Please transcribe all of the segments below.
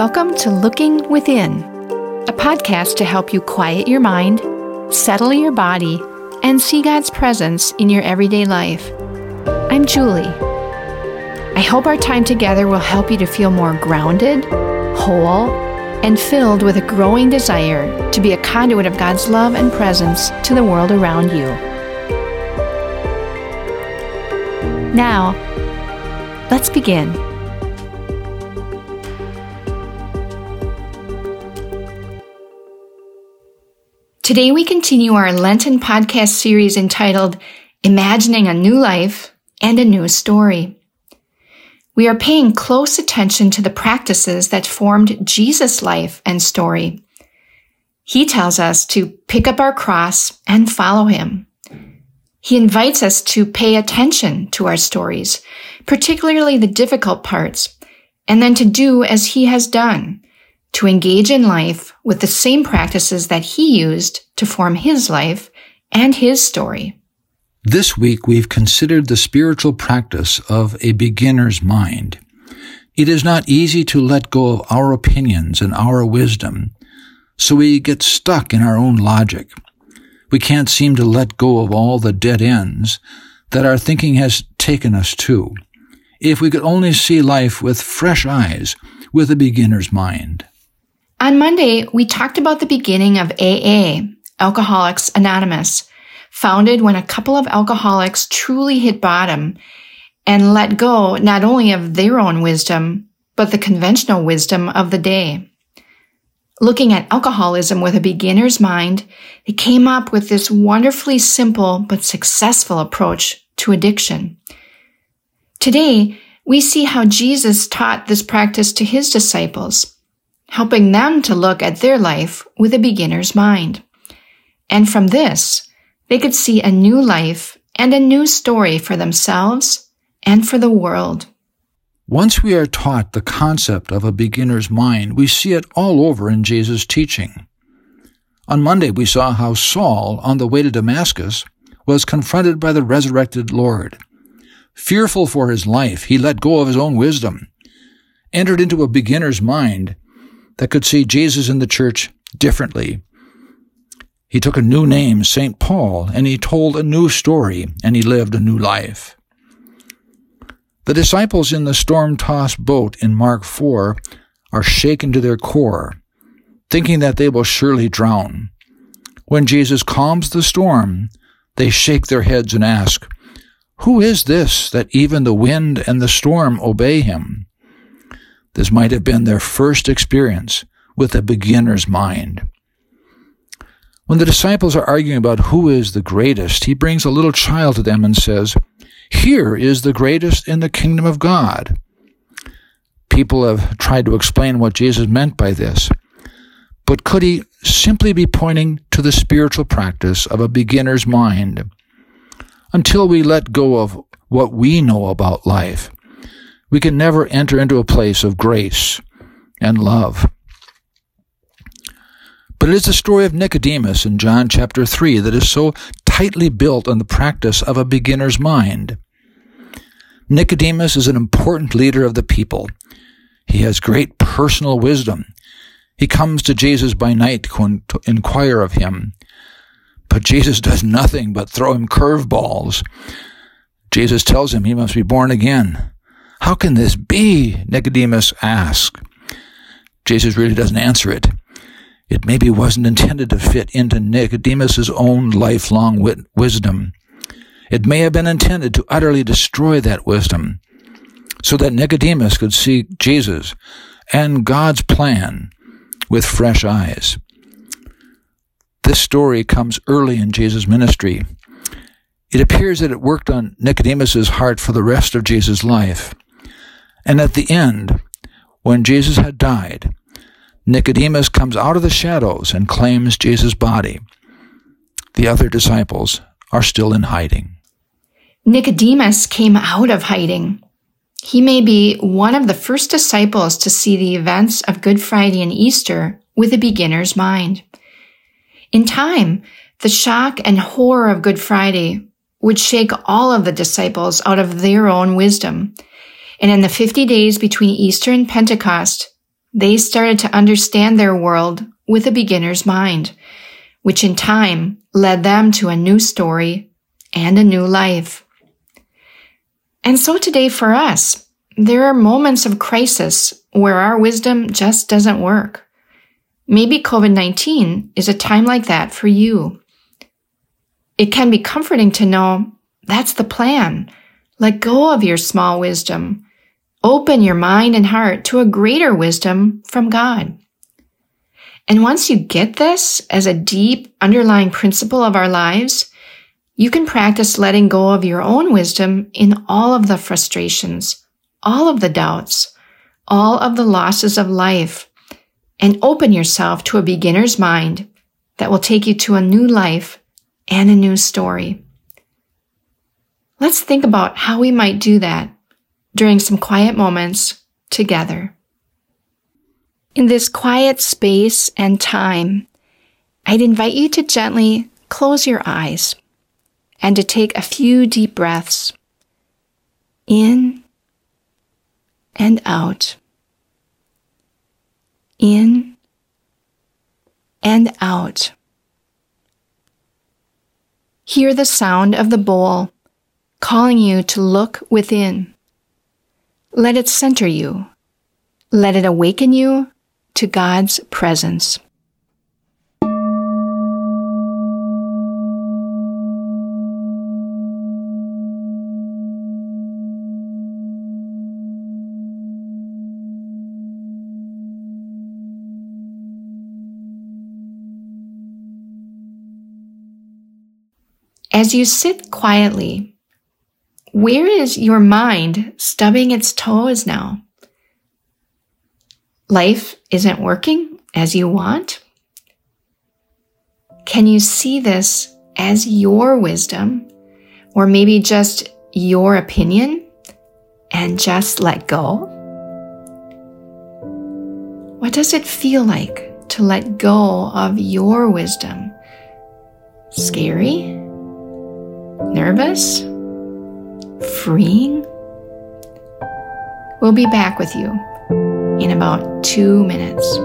Welcome to Looking Within, a podcast to help you quiet your mind, settle your body, and see God's presence in your everyday life. I'm Julie. I hope our time together will help you to feel more grounded, whole, and filled with a growing desire to be a conduit of God's love and presence to the world around you. Now, let's begin. Today, we continue our Lenten podcast series entitled Imagining a New Life and a New Story. We are paying close attention to the practices that formed Jesus' life and story. He tells us to pick up our cross and follow him. He invites us to pay attention to our stories, particularly the difficult parts, and then to do as he has done to engage in life with the same practices that he used to form his life and his story. This week we've considered the spiritual practice of a beginner's mind. It is not easy to let go of our opinions and our wisdom, so we get stuck in our own logic. We can't seem to let go of all the dead ends that our thinking has taken us to. If we could only see life with fresh eyes, with a beginner's mind. On Monday, we talked about the beginning of AA, Alcoholics Anonymous, founded when a couple of alcoholics truly hit bottom and let go not only of their own wisdom, but the conventional wisdom of the day. Looking at alcoholism with a beginner's mind, they came up with this wonderfully simple but successful approach to addiction. Today, we see how Jesus taught this practice to his disciples helping them to look at their life with a beginner's mind. And from this, they could see a new life and a new story for themselves and for the world. Once we are taught the concept of a beginner's mind, we see it all over in Jesus' teaching. On Monday, we saw how Saul, on the way to Damascus, was confronted by the resurrected Lord. Fearful for his life, he let go of his own wisdom, entered into a beginner's mind, that could see Jesus in the church differently. He took a new name, St. Paul, and he told a new story, and he lived a new life. The disciples in the storm tossed boat in Mark 4 are shaken to their core, thinking that they will surely drown. When Jesus calms the storm, they shake their heads and ask, Who is this that even the wind and the storm obey him? This might have been their first experience with a beginner's mind. When the disciples are arguing about who is the greatest, he brings a little child to them and says, Here is the greatest in the kingdom of God. People have tried to explain what Jesus meant by this, but could he simply be pointing to the spiritual practice of a beginner's mind? Until we let go of what we know about life, we can never enter into a place of grace and love. But it is the story of Nicodemus in John chapter 3 that is so tightly built on the practice of a beginner's mind. Nicodemus is an important leader of the people. He has great personal wisdom. He comes to Jesus by night to inquire of him. But Jesus does nothing but throw him curveballs. Jesus tells him he must be born again. How can this be? Nicodemus asked. Jesus really doesn't answer it. It maybe wasn't intended to fit into Nicodemus's own lifelong wit- wisdom. It may have been intended to utterly destroy that wisdom so that Nicodemus could see Jesus and God's plan with fresh eyes. This story comes early in Jesus' ministry. It appears that it worked on Nicodemus's heart for the rest of Jesus' life. And at the end, when Jesus had died, Nicodemus comes out of the shadows and claims Jesus' body. The other disciples are still in hiding. Nicodemus came out of hiding. He may be one of the first disciples to see the events of Good Friday and Easter with a beginner's mind. In time, the shock and horror of Good Friday would shake all of the disciples out of their own wisdom and in the 50 days between Easter and Pentecost, they started to understand their world with a beginner's mind, which in time led them to a new story and a new life. And so today for us, there are moments of crisis where our wisdom just doesn't work. Maybe COVID 19 is a time like that for you. It can be comforting to know that's the plan. Let go of your small wisdom. Open your mind and heart to a greater wisdom from God. And once you get this as a deep underlying principle of our lives, you can practice letting go of your own wisdom in all of the frustrations, all of the doubts, all of the losses of life, and open yourself to a beginner's mind that will take you to a new life and a new story. Let's think about how we might do that during some quiet moments together. In this quiet space and time, I'd invite you to gently close your eyes and to take a few deep breaths in and out. In and out. Hear the sound of the bowl calling you to look within. Let it center you. Let it awaken you to God's presence. As you sit quietly, where is your mind stubbing its toes now? Life isn't working as you want? Can you see this as your wisdom or maybe just your opinion and just let go? What does it feel like to let go of your wisdom? Scary? Nervous? Freeing? We'll be back with you in about two minutes.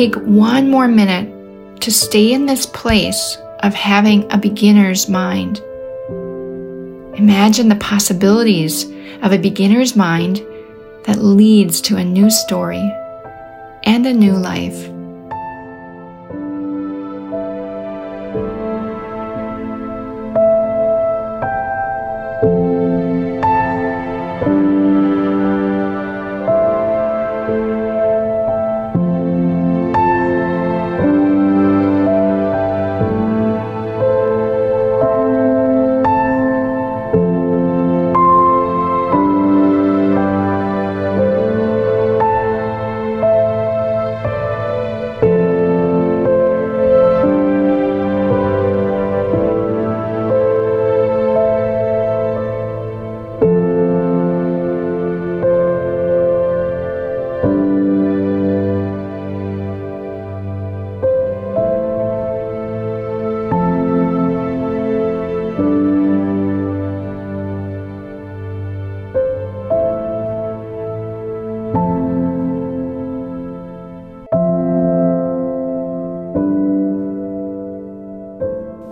Take one more minute to stay in this place of having a beginner's mind. Imagine the possibilities of a beginner's mind that leads to a new story and a new life.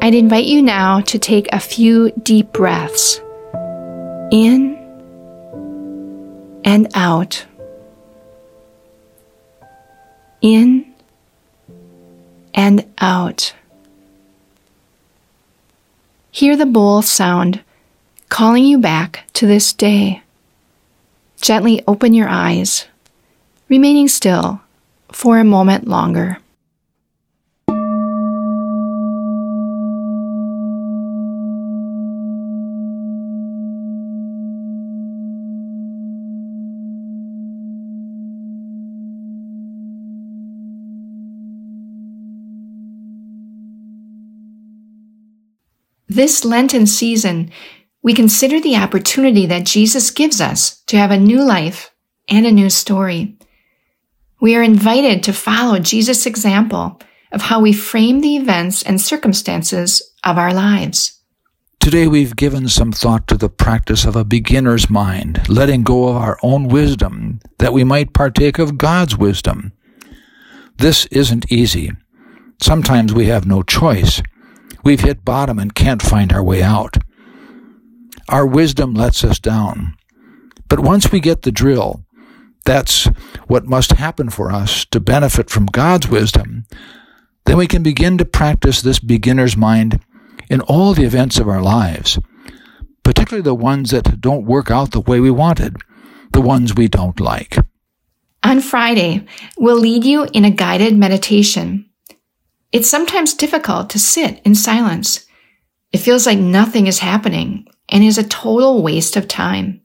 I'd invite you now to take a few deep breaths in and out. In and out. Hear the bowl sound calling you back to this day. Gently open your eyes, remaining still for a moment longer. This Lenten season, we consider the opportunity that Jesus gives us to have a new life and a new story. We are invited to follow Jesus' example of how we frame the events and circumstances of our lives. Today we've given some thought to the practice of a beginner's mind, letting go of our own wisdom that we might partake of God's wisdom. This isn't easy. Sometimes we have no choice. We've hit bottom and can't find our way out. Our wisdom lets us down. But once we get the drill, that's what must happen for us to benefit from God's wisdom, then we can begin to practice this beginner's mind in all the events of our lives, particularly the ones that don't work out the way we wanted, the ones we don't like. On Friday, we'll lead you in a guided meditation it's sometimes difficult to sit in silence. It feels like nothing is happening and is a total waste of time.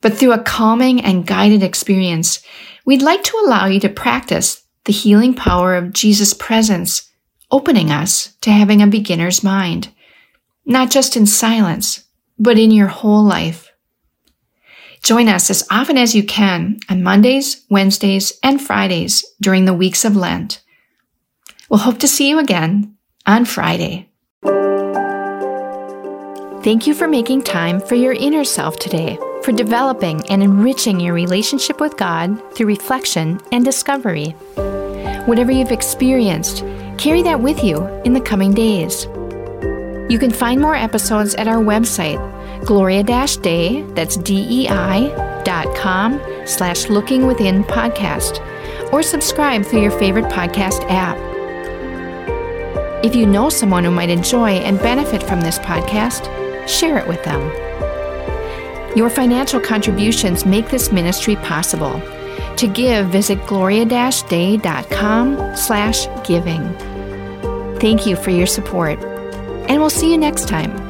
But through a calming and guided experience, we'd like to allow you to practice the healing power of Jesus' presence, opening us to having a beginner's mind, not just in silence, but in your whole life. Join us as often as you can on Mondays, Wednesdays, and Fridays during the weeks of Lent. We'll hope to see you again on Friday. Thank you for making time for your inner self today, for developing and enriching your relationship with God through reflection and discovery. Whatever you've experienced, carry that with you in the coming days. You can find more episodes at our website, gloria-dei, that's D-E-I, dot com slash looking within podcast, or subscribe through your favorite podcast app. If you know someone who might enjoy and benefit from this podcast, share it with them. Your financial contributions make this ministry possible. To give, visit gloria-dei.com slash giving. Thank you for your support, and we'll see you next time.